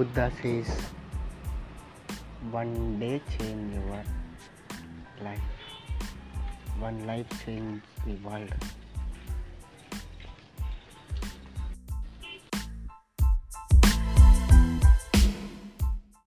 Buddha says, one day change your life, one life change the world.